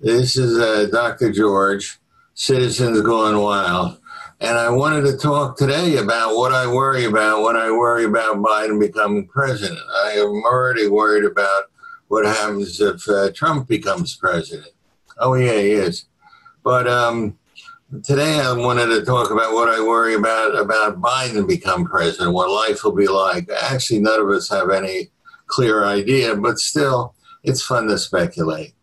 This is uh, Dr. George, Citizens Gone Wild. And I wanted to talk today about what I worry about when I worry about Biden becoming president. I am already worried about what happens if uh, Trump becomes president. Oh, yeah, he is. But um, today I wanted to talk about what I worry about about Biden become president, what life will be like. Actually, none of us have any clear idea, but still, it's fun to speculate.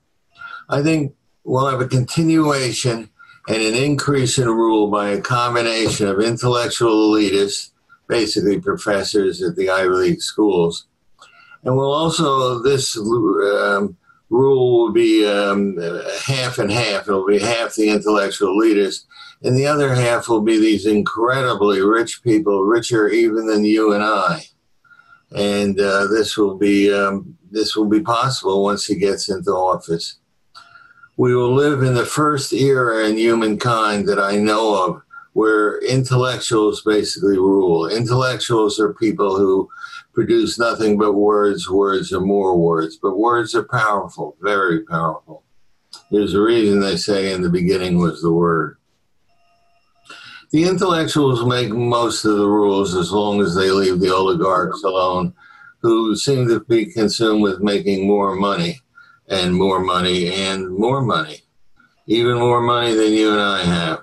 I think we'll have a continuation and an increase in rule by a combination of intellectual elitists, basically professors at the Ivy League schools. And we'll also, this um, rule will be um, half and half. It'll be half the intellectual elitists, and the other half will be these incredibly rich people, richer even than you and I. And uh, this will be um, this will be possible once he gets into office we will live in the first era in humankind that I know of where intellectuals basically rule. Intellectuals are people who produce nothing but words, words, and more words. But words are powerful, very powerful. There's a reason they say in the beginning was the word. The intellectuals make most of the rules as long as they leave the oligarchs alone, who seem to be consumed with making more money and more money and more money, even more money than you and I have.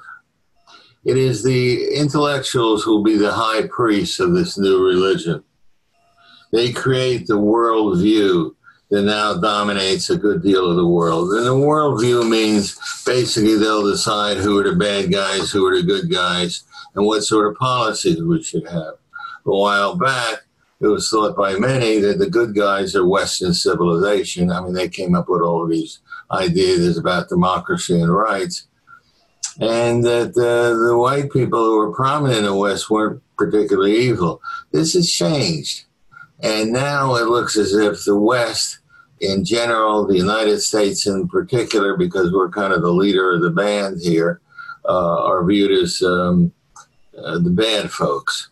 It is the intellectuals who will be the high priests of this new religion. They create the worldview that now dominates a good deal of the world. And the worldview means basically they'll decide who are the bad guys, who are the good guys, and what sort of policies we should have. A while back, it was thought by many that the good guys are Western civilization. I mean, they came up with all of these ideas about democracy and rights, and that uh, the white people who were prominent in the West weren't particularly evil. This has changed, and now it looks as if the West, in general, the United States in particular, because we're kind of the leader of the band here, uh, are viewed as um, uh, the bad folks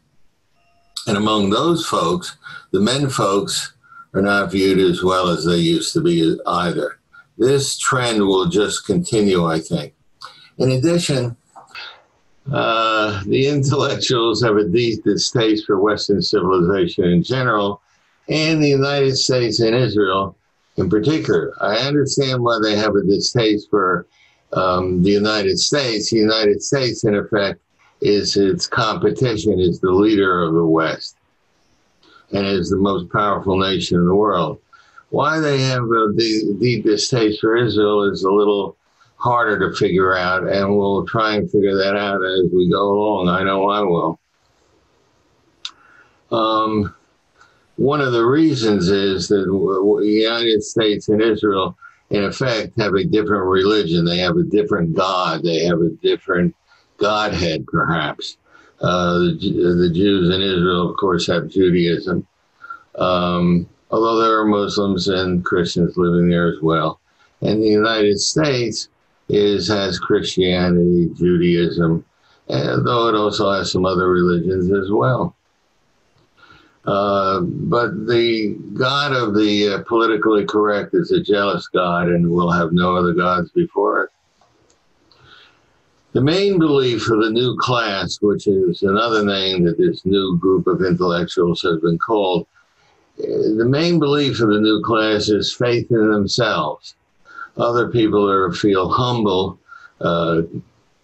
and among those folks, the men folks are not viewed as well as they used to be either. This trend will just continue, I think. In addition, uh, the intellectuals have a deep distaste for Western civilization in general, and the United States and Israel in particular. I understand why they have a distaste for um, the United States. The United States, in effect, is its competition is the leader of the West and is the most powerful nation in the world. Why they have a deep distaste for Israel is a little harder to figure out, and we'll try and figure that out as we go along. I know I will. Um, one of the reasons is that the United States and Israel, in effect, have a different religion. They have a different God. They have a different Godhead, perhaps. Uh, the, the, Jews in Israel, of course, have Judaism, um, although there are Muslims and Christians living there as well. And the United States is has Christianity, Judaism, though it also has some other religions as well. Uh, but the God of the uh, politically correct is a jealous God and will have no other gods before it. The main belief of the new class, which is another name that this new group of intellectuals has been called, uh, the main belief of the new class is faith in themselves. Other people are, feel humble, uh,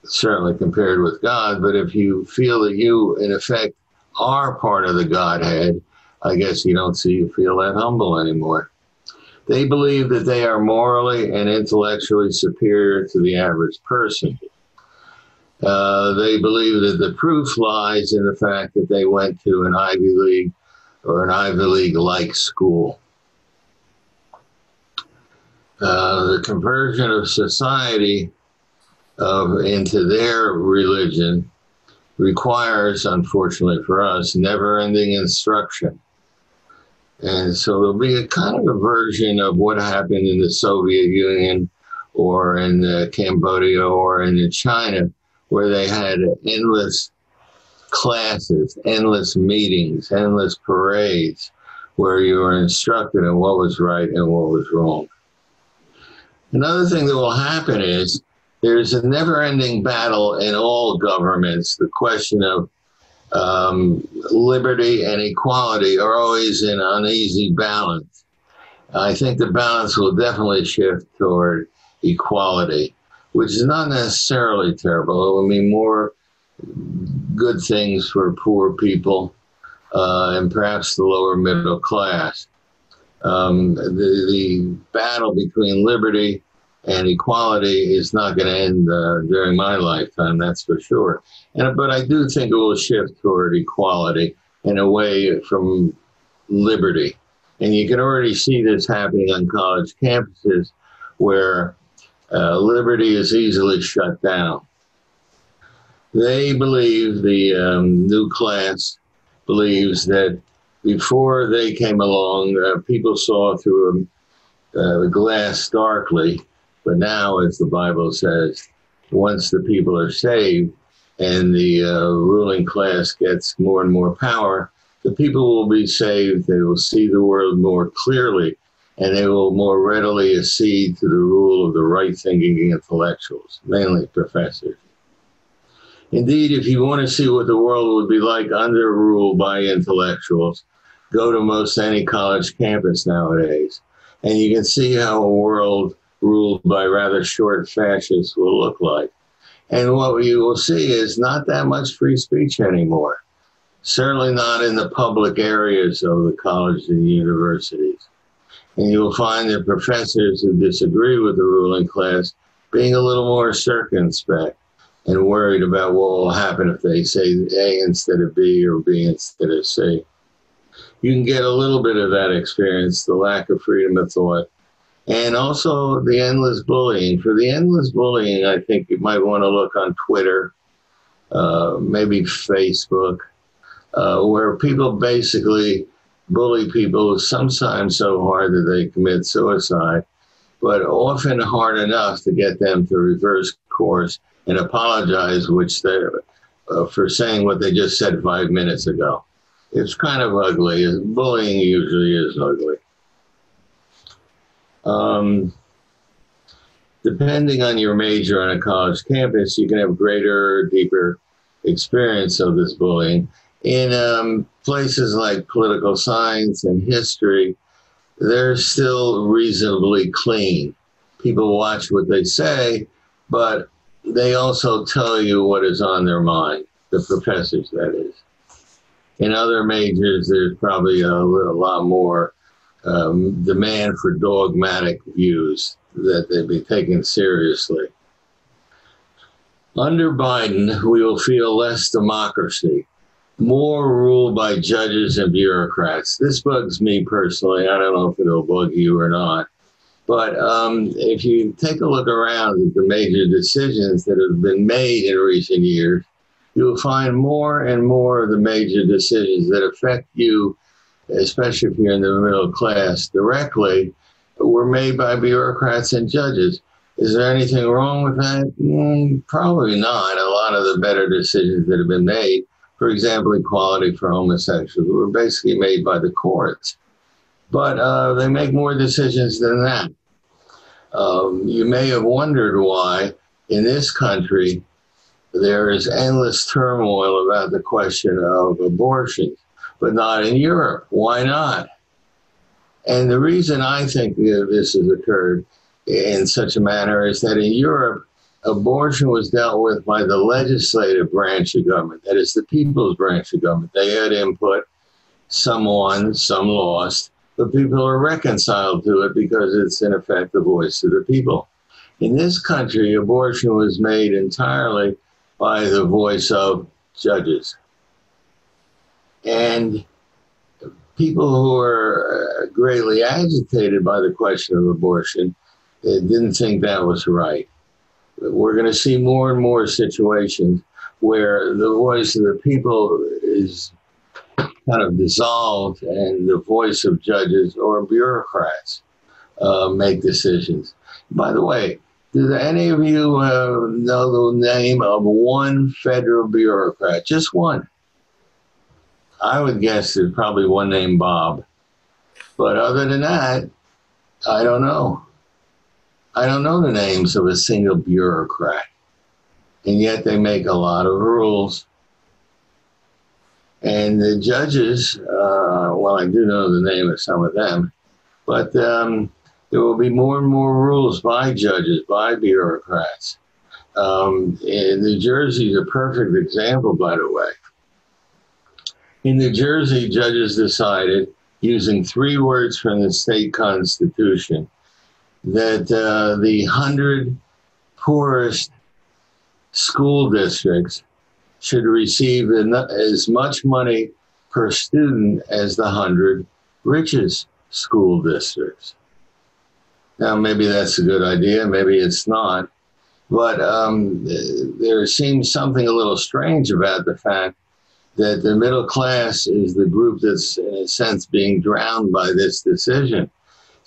certainly compared with God, but if you feel that you, in effect, are part of the Godhead, I guess you don't see you feel that humble anymore. They believe that they are morally and intellectually superior to the average person. Uh, they believe that the proof lies in the fact that they went to an Ivy League or an Ivy League like school. Uh, the conversion of society of, into their religion requires, unfortunately for us, never ending instruction. And so there'll be a kind of a version of what happened in the Soviet Union or in uh, Cambodia or in China where they had endless classes, endless meetings, endless parades, where you were instructed in what was right and what was wrong. Another thing that will happen is there's a never ending battle in all governments. The question of um, liberty and equality are always in uneasy balance. I think the balance will definitely shift toward equality, which is not necessarily terrible. It will mean more good things for poor people uh, and perhaps the lower middle class. Um, the, the, battle between liberty and equality is not going to end uh, during my lifetime, that's for sure. And, but I do think it will shift toward equality and away from liberty. And you can already see this happening on college campuses where uh, liberty is easily shut down. They believe, the um, new class believes that before they came along, uh, people saw through a, uh, the glass darkly. But now, as the Bible says, once the people are saved and the uh, ruling class gets more and more power, the people will be saved. They will see the world more clearly and they will more readily accede to the rule of the right thinking intellectuals, mainly professors. Indeed, if you want to see what the world would be like under rule by intellectuals, go to most any college campus nowadays. And you can see how a world ruled by rather short fascists will look like. And what you will see is not that much free speech anymore. Certainly not in the public areas of the colleges and universities. And you will find that professors who disagree with the ruling class being a little more circumspect and worried about what will happen if they say A instead of B or B instead of C you can get a little bit of that experience, the lack of freedom of thought, and also the endless bullying. For the endless bullying, I think you might want to look on Twitter, uh, maybe Facebook, uh, where people basically bully people sometimes so hard that they commit suicide, but often hard enough to get them to reverse course and apologize, which they uh, for saying what they just said five minutes ago it's kind of ugly. Bullying usually is ugly. Um, depending on your major on a college campus, you can have greater, deeper experience of this bullying. In um, places like political science and history, they're still reasonably clean. People watch what they say, but they also tell you what is on their mind, the professors, that is. In other majors, there's probably a, a lot more um, demand for dogmatic views that they be taken seriously. Under Biden, we will feel less democracy, more rule by judges and bureaucrats. This bugs me personally. I don't know if it'll bug you or not. But um, if you take a look around at the major decisions that have been made in recent years, you'll find more and more of the major decisions that affect you, especially if you're in the middle class directly, were made by bureaucrats and judges. Is there anything wrong with that? Mm, probably not. A lot of the better decisions that have been made, for example, equality for homosexuals, were basically made by the courts. But uh, they make more decisions than that. Um, you may have wondered why in this country there is endless turmoil about the question of abortion, but not in Europe. Why not? And the reason I think this has occurred in such a manner is that in Europe, abortion was dealt with by the legislative branch of government, that is, the people's branch of government. They had input, some won, some lost, but people are reconciled to it because it's, in effect, the voice of the people. In this country, abortion was made entirely by the voice of judges. And people who are uh, greatly agitated by the question of abortion didn't think that was right. We're going to see more and more situations where the voice of the people is kind of dissolved and the voice of judges or bureaucrats uh, make decisions. By the way, do any of you uh, know the name of one federal bureaucrat? Just one. I would guess there's probably one named Bob. But other than that, I don't know. I don't know the names of a single bureaucrat. And yet they make a lot of rules. And the judges, uh, well, I do know the name of some of them, but um, there will be more and more rules by judges, by bureaucrats. Um, New Jersey is a perfect example, by the way. In New Jersey, judges decided, using three words from the state constitution, that uh, the 100 poorest school districts should receive as much money per student as the 100 richest school districts. Now, maybe that's a good idea, maybe it's not. But um, there seems something a little strange about the fact that the middle class is the group that's, in a sense, being drowned by this decision.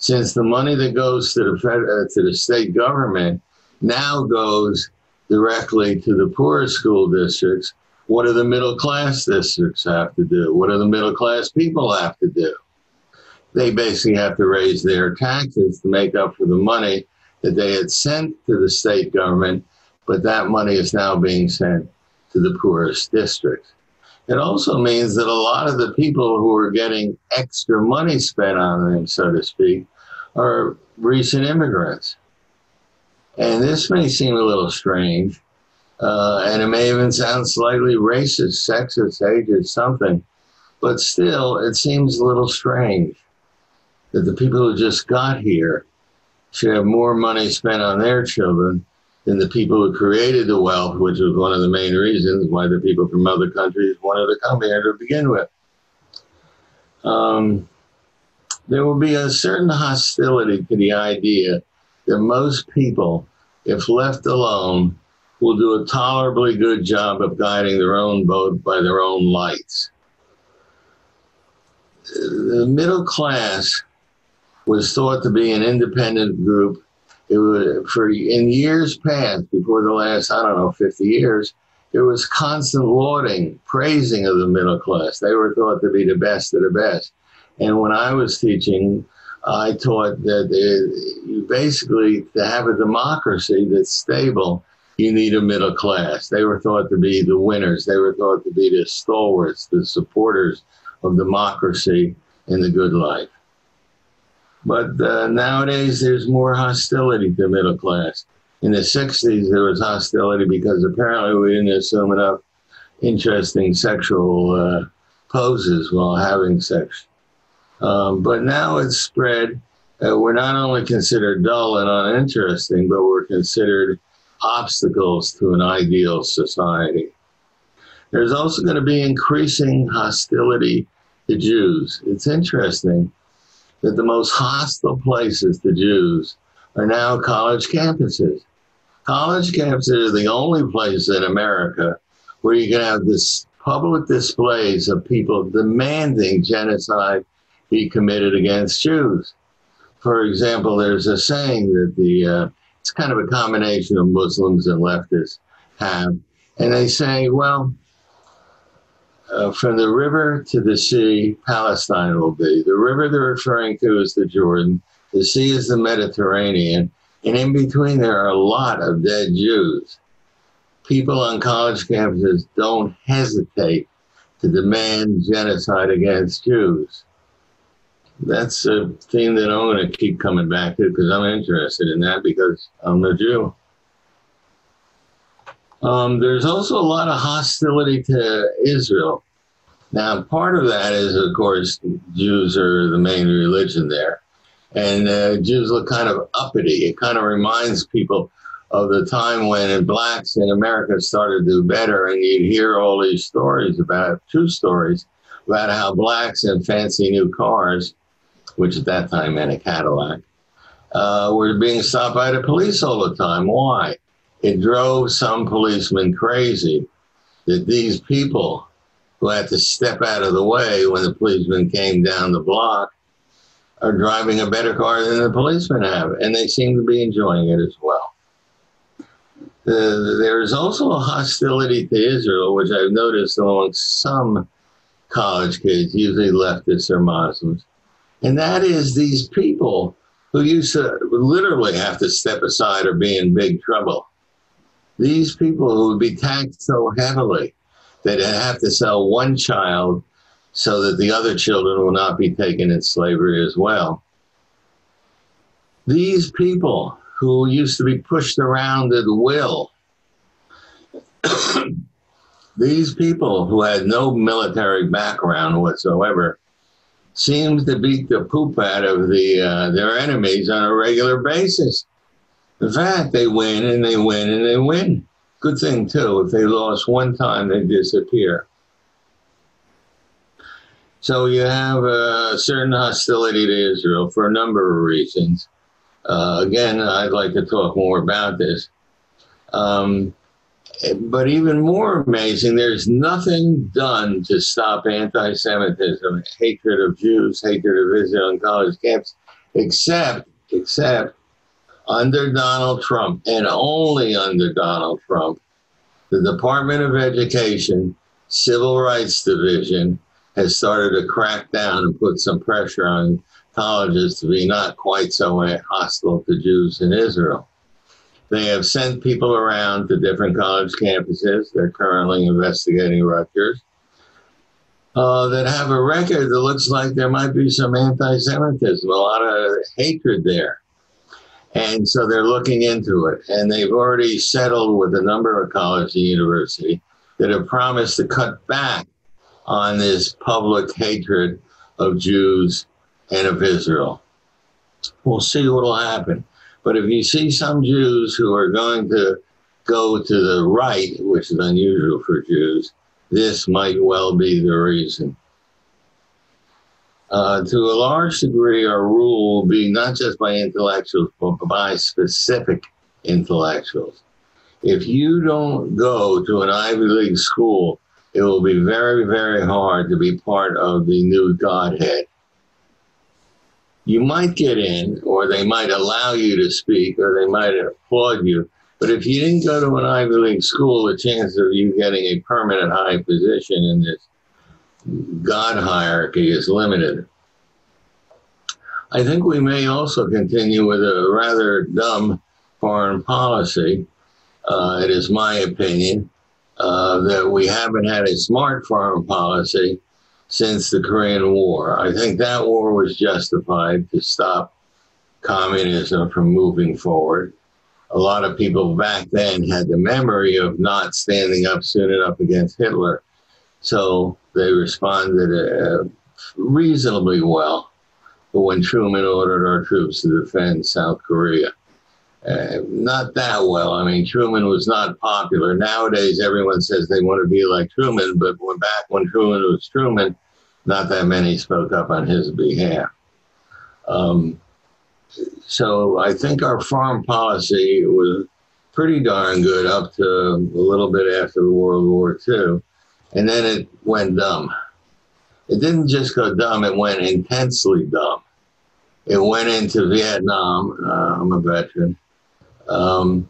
Since the money that goes to the, fed, uh, to the state government now goes directly to the poorest school districts, what do the middle class districts have to do? What do the middle class people have to do? They basically have to raise their taxes to make up for the money that they had sent to the state government, but that money is now being sent to the poorest districts. It also means that a lot of the people who are getting extra money spent on them, so to speak, are recent immigrants. And this may seem a little strange, uh, and it may even sound slightly racist, sexist, ageist, something, but still, it seems a little strange that the people who just got here should have more money spent on their children than the people who created the wealth, which was one of the main reasons why the people from other countries wanted to come here to begin with. Um, there will be a certain hostility to the idea that most people, if left alone, will do a tolerably good job of guiding their own boat by their own lights. The middle class was thought to be an independent group. It was for in years past, before the last I don't know 50 years, there was constant lauding, praising of the middle class. They were thought to be the best of the best. And when I was teaching, I taught that it, you basically to have a democracy that's stable, you need a middle class. They were thought to be the winners. They were thought to be the stalwarts, the supporters of democracy and the good life. But uh, nowadays, there's more hostility to middle class. In the 60s, there was hostility because apparently we didn't assume enough interesting sexual uh, poses while having sex. Um, but now it's spread. Uh, we're not only considered dull and uninteresting, but we're considered obstacles to an ideal society. There's also going to be increasing hostility to Jews. It's interesting that the most hostile places to Jews are now college campuses. College campuses are the only place in America where you can have this public displays of people demanding genocide be committed against Jews. For example, there's a saying that the uh, it's kind of a combination of Muslims and leftists have, and they say, well, uh, from the river to the sea, Palestine will be. The river they're referring to is the Jordan. The sea is the Mediterranean. And in between, there are a lot of dead Jews. People on college campuses don't hesitate to demand genocide against Jews. That's a theme that I'm going to keep coming back to because I'm interested in that because I'm a Jew. Um, there's also a lot of hostility to Israel. Now, part of that is, of course, Jews are the main religion there. And uh, Jews look kind of uppity. It kind of reminds people of the time when blacks in America started to do better, and you'd hear all these stories about, true stories, about how blacks in fancy new cars, which at that time meant a Cadillac, uh, were being stopped by the police all the time. Why? It drove some policemen crazy that these people who had to step out of the way when the policeman came down the block are driving a better car than the policemen have, and they seem to be enjoying it as well. Uh, there is also a hostility to Israel, which I've noticed among some college kids, usually leftists or Muslims, and that is these people who used to literally have to step aside or be in big trouble. These people who would be taxed so heavily that they have to sell one child so that the other children will not be taken in slavery as well. These people who used to be pushed around at will, these people who had no military background whatsoever, seems to beat the poop out of the uh, their enemies on a regular basis. In fact, they win and they win and they win. Good thing too. If they lost one time, they disappear. So you have a certain hostility to Israel for a number of reasons. Uh, again, I'd like to talk more about this. Um, but even more amazing, there's nothing done to stop anti Semitism, hatred of Jews, hatred of Israel in college camps, except, except under Donald Trump and only under Donald Trump. The Department of Education, Civil Rights Division, has started to crack down and put some pressure on colleges to be not quite so hostile to Jews in Israel. They have sent people around to different college campuses. They're currently investigating Rutgers. Uh, that have a record that looks like there might be some anti Semitism, a lot of hatred there. And so they're looking into it. And they've already settled with a number of colleges and universities that have promised to cut back on this public hatred of Jews and of Israel. We'll see what will happen. But if you see some Jews who are going to go to the right, which is unusual for Jews, this might well be the reason. Uh, to a large degree, our rule will be not just by intellectuals, but by specific intellectuals. If you don't go to an Ivy League school, it will be very, very hard to be part of the new Godhead you might get in, or they might allow you to speak, or they might applaud you. But if you didn't go to an Ivy League school, the chance of you getting a permanent high position in this God hierarchy is limited. I think we may also continue with a rather dumb foreign policy. Uh, it is my opinion uh, that we haven't had a smart foreign policy since the Korean War. I think that war was justified to stop communism from moving forward. A lot of people back then had the memory of not standing up soon enough against Hitler. So they responded uh, reasonably well. When Truman ordered our troops to defend South Korea, uh, not that well. I mean, Truman was not popular. Nowadays, everyone says they want to be like Truman, but when back when Truman was Truman, not that many spoke up on his behalf. Um, so I think our foreign policy was pretty darn good up to a little bit after World War II, and then it went dumb. It didn't just go dumb; it went intensely dumb. It went into Vietnam. Uh, I'm a veteran. Um,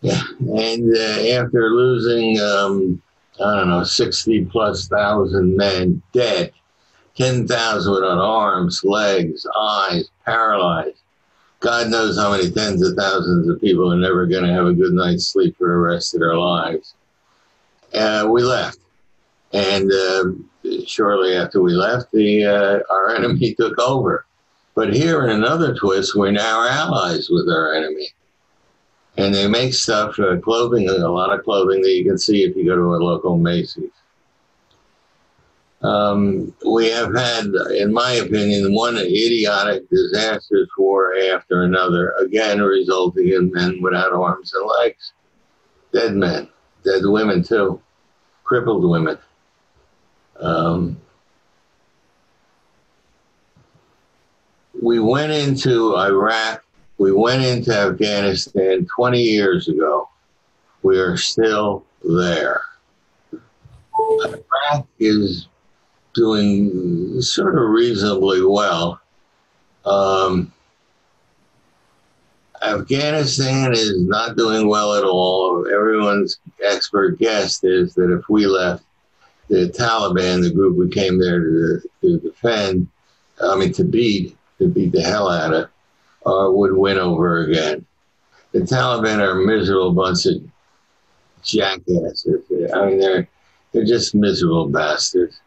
yeah, and uh, after losing, um, I don't know, 60 plus thousand men dead, 10,000 without arms, legs, eyes, paralyzed. God knows how many tens of thousands of people are never going to have a good night's sleep for the rest of their lives. Uh, we left. And uh, shortly after we left, the, uh, our enemy took over. But here in another twist, we're now allies with our enemy. And they make stuff, uh, clothing, a lot of clothing that you can see if you go to a local Macy's. Um, we have had, in my opinion, one idiotic, disastrous war after another, again resulting in men without arms and legs, dead men, dead women too, crippled women. Um, we went into Iraq, we went into Afghanistan 20 years ago. We are still there. Iraq is doing sort of reasonably well. Um, Afghanistan is not doing well at all. Everyone's expert guess is that if we left the Taliban, the group we came there to, to defend, I mean, to beat, to beat the hell out of, uh, would win over again. The Taliban are a miserable bunch of jackasses. I mean, they're they're just miserable bastards.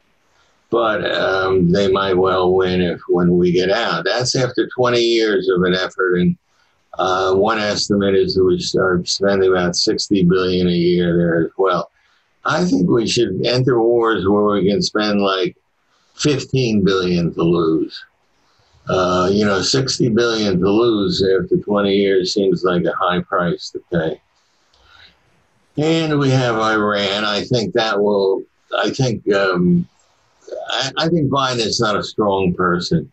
But um, they might well win if when we get out. That's after 20 years of an effort, and uh, one estimate is that we are spending about 60 billion a year there as well. I think we should enter wars where we can spend like 15 billion to lose. Uh, you know, 60 billion to lose after 20 years seems like a high price to pay. And we have Iran. I think that will, I think, um, I, I think Biden is not a strong person.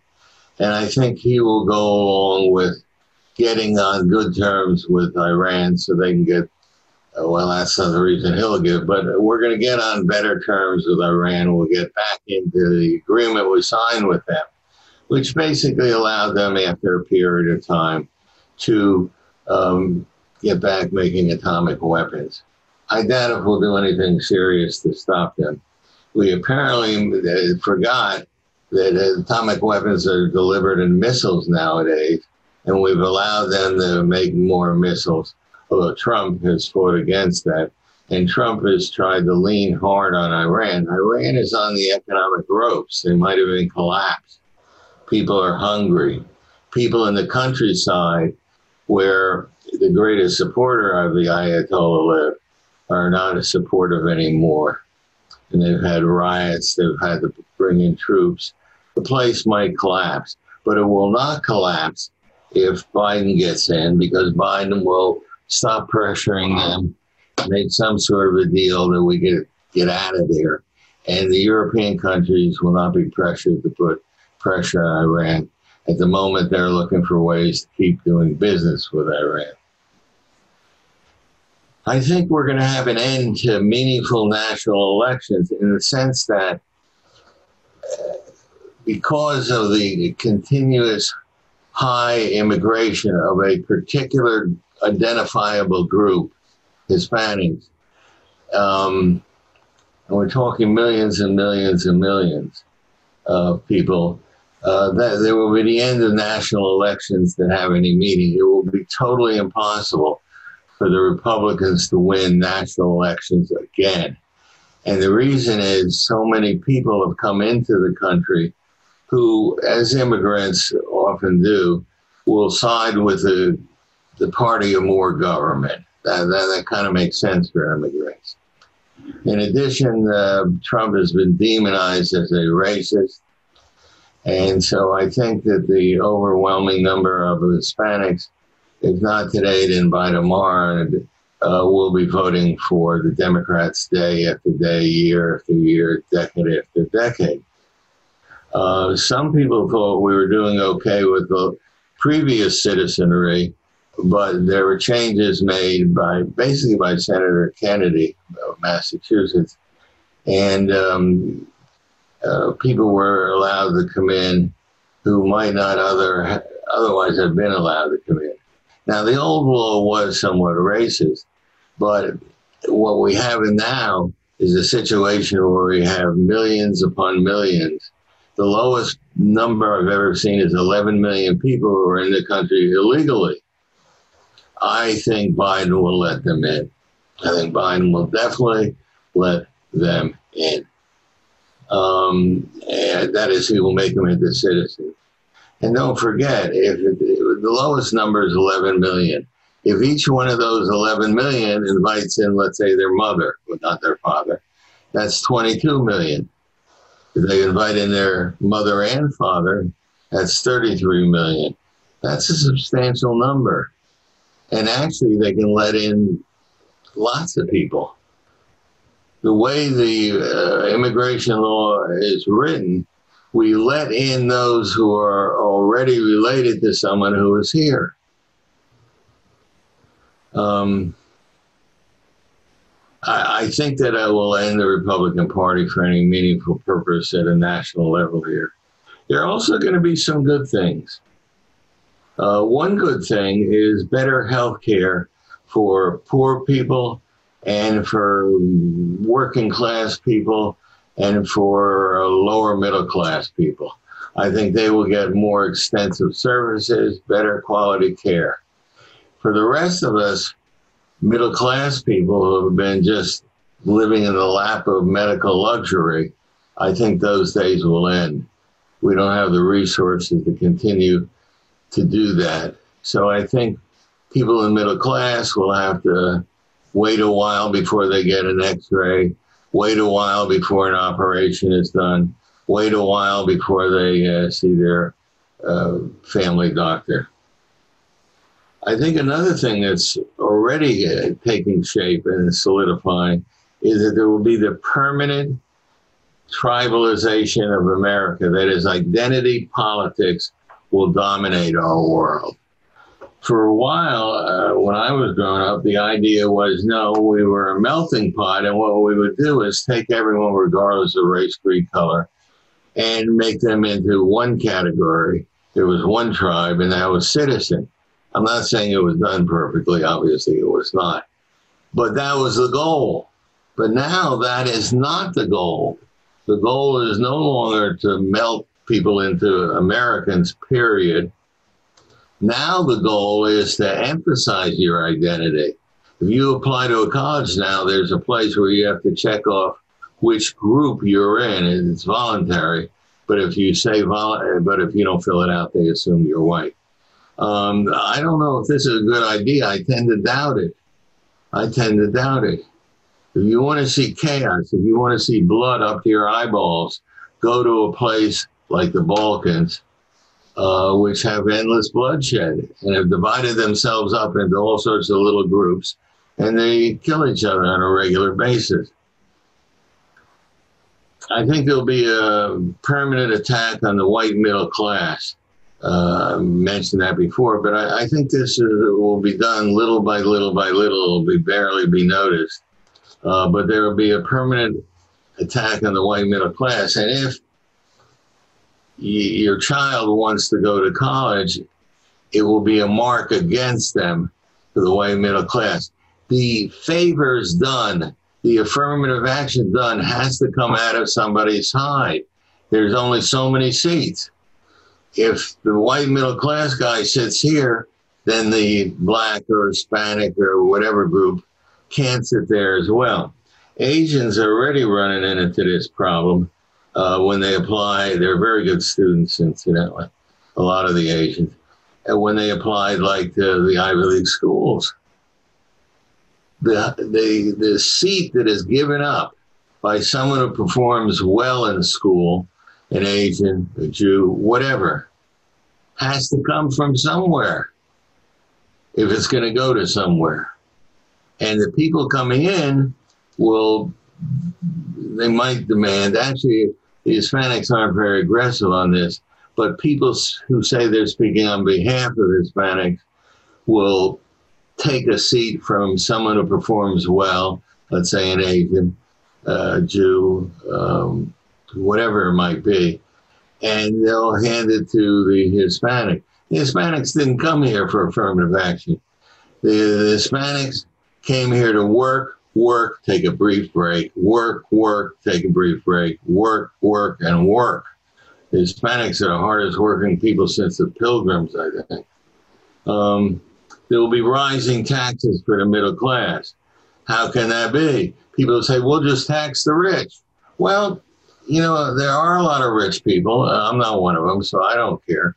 And I think he will go along with getting on good terms with Iran so they can get, uh, well, that's not the reason he'll get, but we're going to get on better terms with Iran. We'll get back into the agreement we signed with them which basically allowed them, after a period of time, to um, get back making atomic weapons. I doubt if we'll do anything serious to stop them. We apparently uh, forgot that atomic weapons are delivered in missiles nowadays, and we've allowed them to make more missiles. Although Trump has fought against that, and Trump has tried to lean hard on Iran. Iran is on the economic ropes; they might have been collapsed people are hungry. People in the countryside, where the greatest supporter of the Ayatollah live, are not supportive anymore. And they've had riots, they've had to bring in troops. The place might collapse, but it will not collapse if Biden gets in because Biden will stop pressuring them, make some sort of a deal that we get get out of there. And the European countries will not be pressured to put pressure on Iran. At the moment, they're looking for ways to keep doing business with Iran. I think we're going to have an end to meaningful national elections in the sense that uh, because of the continuous high immigration of a particular identifiable group, Hispanics, um, and we're talking millions and millions and millions of people, uh, that there will be the end of national elections that have any meaning. It will be totally impossible for the Republicans to win national elections again. And the reason is so many people have come into the country who, as immigrants often do, will side with the, the party of more government. That, that, that kind of makes sense for immigrants. In addition, uh, Trump has been demonized as a racist. And so I think that the overwhelming number of Hispanics, if not today, then by tomorrow, uh, will be voting for the Democrats day after day, year after year, decade after decade. Uh, some people thought we were doing okay with the previous citizenry, but there were changes made by basically by Senator Kennedy of Massachusetts. And um, uh, people were allowed to come in who might not other otherwise have been allowed to come in. Now, the old law was somewhat racist, but what we have now is a situation where we have millions upon millions. The lowest number I've ever seen is 11 million people who are in the country illegally. I think Biden will let them in. I think Biden will definitely let them in um, and that is he will make them into citizens. And don't forget, if, it, if the lowest number is 11 million, if each one of those 11 million invites in, let's say, their mother, but not their father, that's 22 million. They invite in their mother and father, that's 33 million. That's a substantial number. And actually, they can let in lots of people the way the uh, immigration law is written, we let in those who are already related to someone who is here. Um, I, think that I will end the Republican Party for any meaningful purpose at a national level here. There are also going to be some good things. Uh, one good thing is better health care for poor people and for working class people and for lower middle class people. I think they will get more extensive services, better quality care. For the rest of us, middle class people who have been just living in the lap of medical luxury, I think those days will end. We don't have the resources to continue to do that. So I think people in middle class will have to wait a while before they get an x ray, wait a while before an operation is done, wait a while before they uh, see their uh, family doctor. I think another thing that's already uh, taking shape and solidifying is that there will be the permanent tribalization of America. That is, identity politics will dominate our world. For a while, uh, when I was growing up, the idea was no, we were a melting pot, and what we would do is take everyone, regardless of race, creed, color, and make them into one category. There was one tribe, and that was citizen. I'm not saying it was done perfectly, obviously, it was not. But that was the goal. But now that is not the goal. The goal is no longer to melt people into Americans, period. Now the goal is to emphasize your identity. If you apply to a college now, there's a place where you have to check off which group you're in, and it's voluntary. But if you say vol- but if you don't fill it out, they assume you're white. Um, I don't know if this is a good idea. I tend to doubt it. I tend to doubt it. If you want to see chaos, if you want to see blood up to your eyeballs, go to a place like the Balkans, uh, which have endless bloodshed and have divided themselves up into all sorts of little groups, and they kill each other on a regular basis. I think there'll be a permanent attack on the white middle class. Uh, mentioned that before, but I, I think this is, will be done little by little by little. It'll be barely be noticed, uh, but there will be a permanent attack on the white middle class. And if your child wants to go to college, it will be a mark against them to the white middle class. The favors done the affirmative action done has to come out of somebody's side. There's only so many seats. If the white middle class guy sits here, then the black or Hispanic or whatever group sit there as well. Asians are already running into this problem uh, when they apply. They're very good students, incidentally, a lot of the Asians. And when they applied, like to the Ivy League schools, the, the, the seat that is given up by someone who performs well in school, an Asian, a Jew, whatever, has to come from somewhere if it's going to go to somewhere. And the people coming in will, they might demand, actually, the Hispanics aren't very aggressive on this, but people who say they're speaking on behalf of Hispanics will take a seat from someone who performs well, let's say an Asian, uh, Jew, um, whatever it might be, and they'll hand it to the Hispanic. The Hispanics didn't come here for affirmative action. The, the Hispanics came here to work, work, take a brief break, work, work, take a brief break, work, work, and work. Hispanics are the hardest working people since the Pilgrims, I think. Um, there will be rising taxes for the middle class. How can that be? People say, we'll just tax the rich. Well, you know, there are a lot of rich people. I'm not one of them, so I don't care.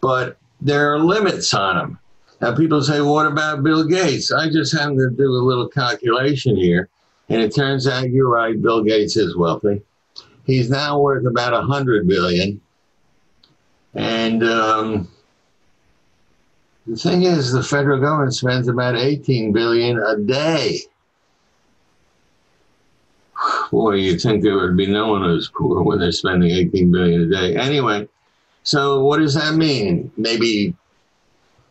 But there are limits on them. Now, people say, what about Bill Gates? I just happened to do a little calculation here, and it turns out you're right, Bill Gates is wealthy. He's now worth about a hundred billion. And um, the thing is, the federal government spends about 18 billion a day. Boy, you'd think there would be no one who's poor when they're spending 18 billion a day. Anyway, so what does that mean? Maybe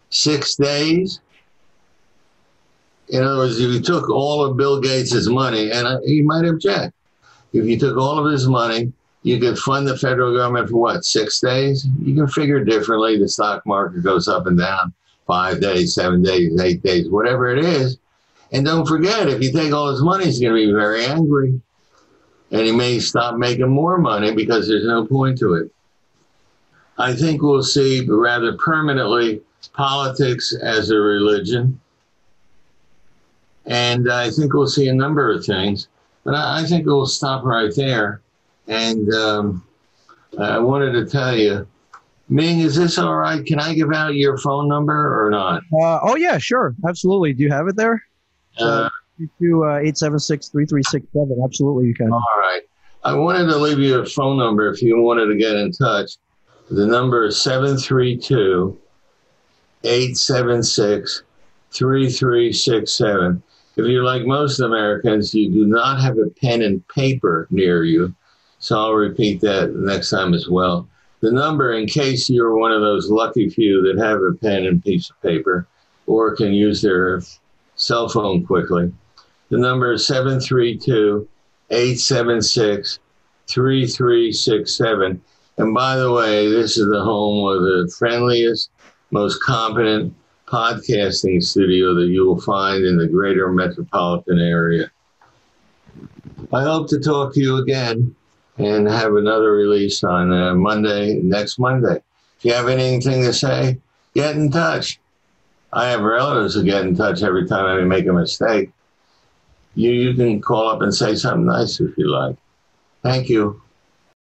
six days? In other words, if you took all of Bill Gates' money, and he might object, if you took all of his money, you could fund the federal government for what, six days? You can figure differently. The stock market goes up and down five days, seven days, eight days, whatever it is. And don't forget, if you take all his money, he's going to be very angry. And he may stop making more money because there's no point to it. I think we'll see rather permanently politics as a religion. And I think we'll see a number of things. But I, I think we'll stop right there. And um, I wanted to tell you, Ming, is this all right? Can I give out your phone number or not? Uh, oh, yeah, sure. Absolutely. Do you have it there? Uh, To uh, 876-3367. Absolutely, you can. all right. I wanted to leave you a phone number if you wanted to get in touch. The number is 732 876 3367. If you're like most Americans, you do not have a pen and paper near you. So I'll repeat that next time as well. The number, in case you're one of those lucky few that have a pen and piece of paper or can use their cell phone quickly, the number is 732 876 3367. And by the way, this is the home of the friendliest, most competent podcasting studio that you will find in the greater metropolitan area. I hope to talk to you again and have another release on uh, Monday, next Monday. If you have anything to say, get in touch. I have relatives who get in touch every time I make a mistake. You, you can call up and say something nice if you like. Thank you.